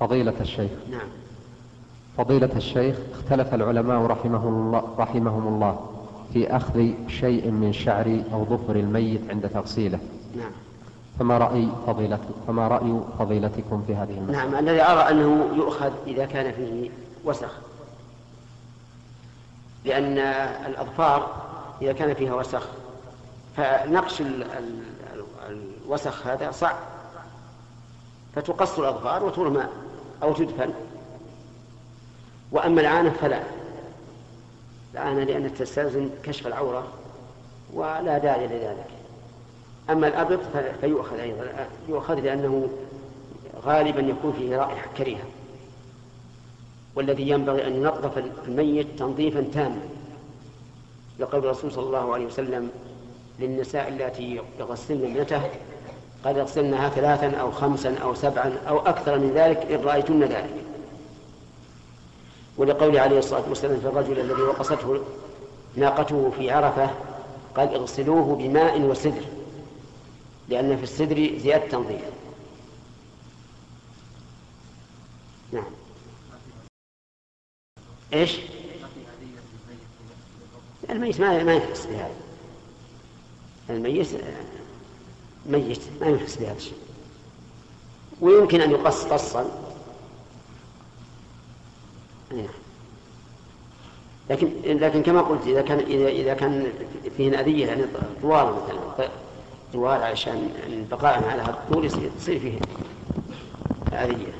فضيلة الشيخ. نعم. فضيلة الشيخ اختلف العلماء رحمهم الله, رحمهم الله في أخذ شيء من شعر أو ظفر الميت عند تغسيله. نعم. فما رأي فضيلة فما رأي فضيلتكم في هذه المسألة؟ نعم الذي أرى أنه يؤخذ إذا كان فيه وسخ. لأن الأظفار إذا كان فيها وسخ فنقش الوسخ هذا صعب. فتقص الأظفار وترمى. أو تدفن وأما العانة فلا. العانة لأن تستلزم كشف العورة ولا داعي لذلك. أما الأبط فيؤخذ أيضا يؤخذ لأنه غالبا يكون فيه رائحة كريهة. والذي ينبغي أن ينظف الميت تنظيفا تاما. لقول الرسول صلى الله عليه وسلم للنساء اللاتي يغسلن ابنته قد يغسلنها ثلاثا أو خمسا أو سبعا أو أكثر من ذلك إن رأيتن ذلك. ولقول عليه الصلاة والسلام في الرجل الذي وقصته ناقته في عرفة قال اغسلوه بماء وسدر لأن في السدر زيادة تنظيف. نعم. إيش؟ الميت ما ما يحس بهذا. الميت ميت ما يحس بهذا الشيء. ويمكن أن يقص قصا. نعم لكن لكن كما قلت إذا كان إذا إذا كان فيه اذيه يعني طوال مثلا طوال عشان البقاء على هذا الطول يصير فيه اذيه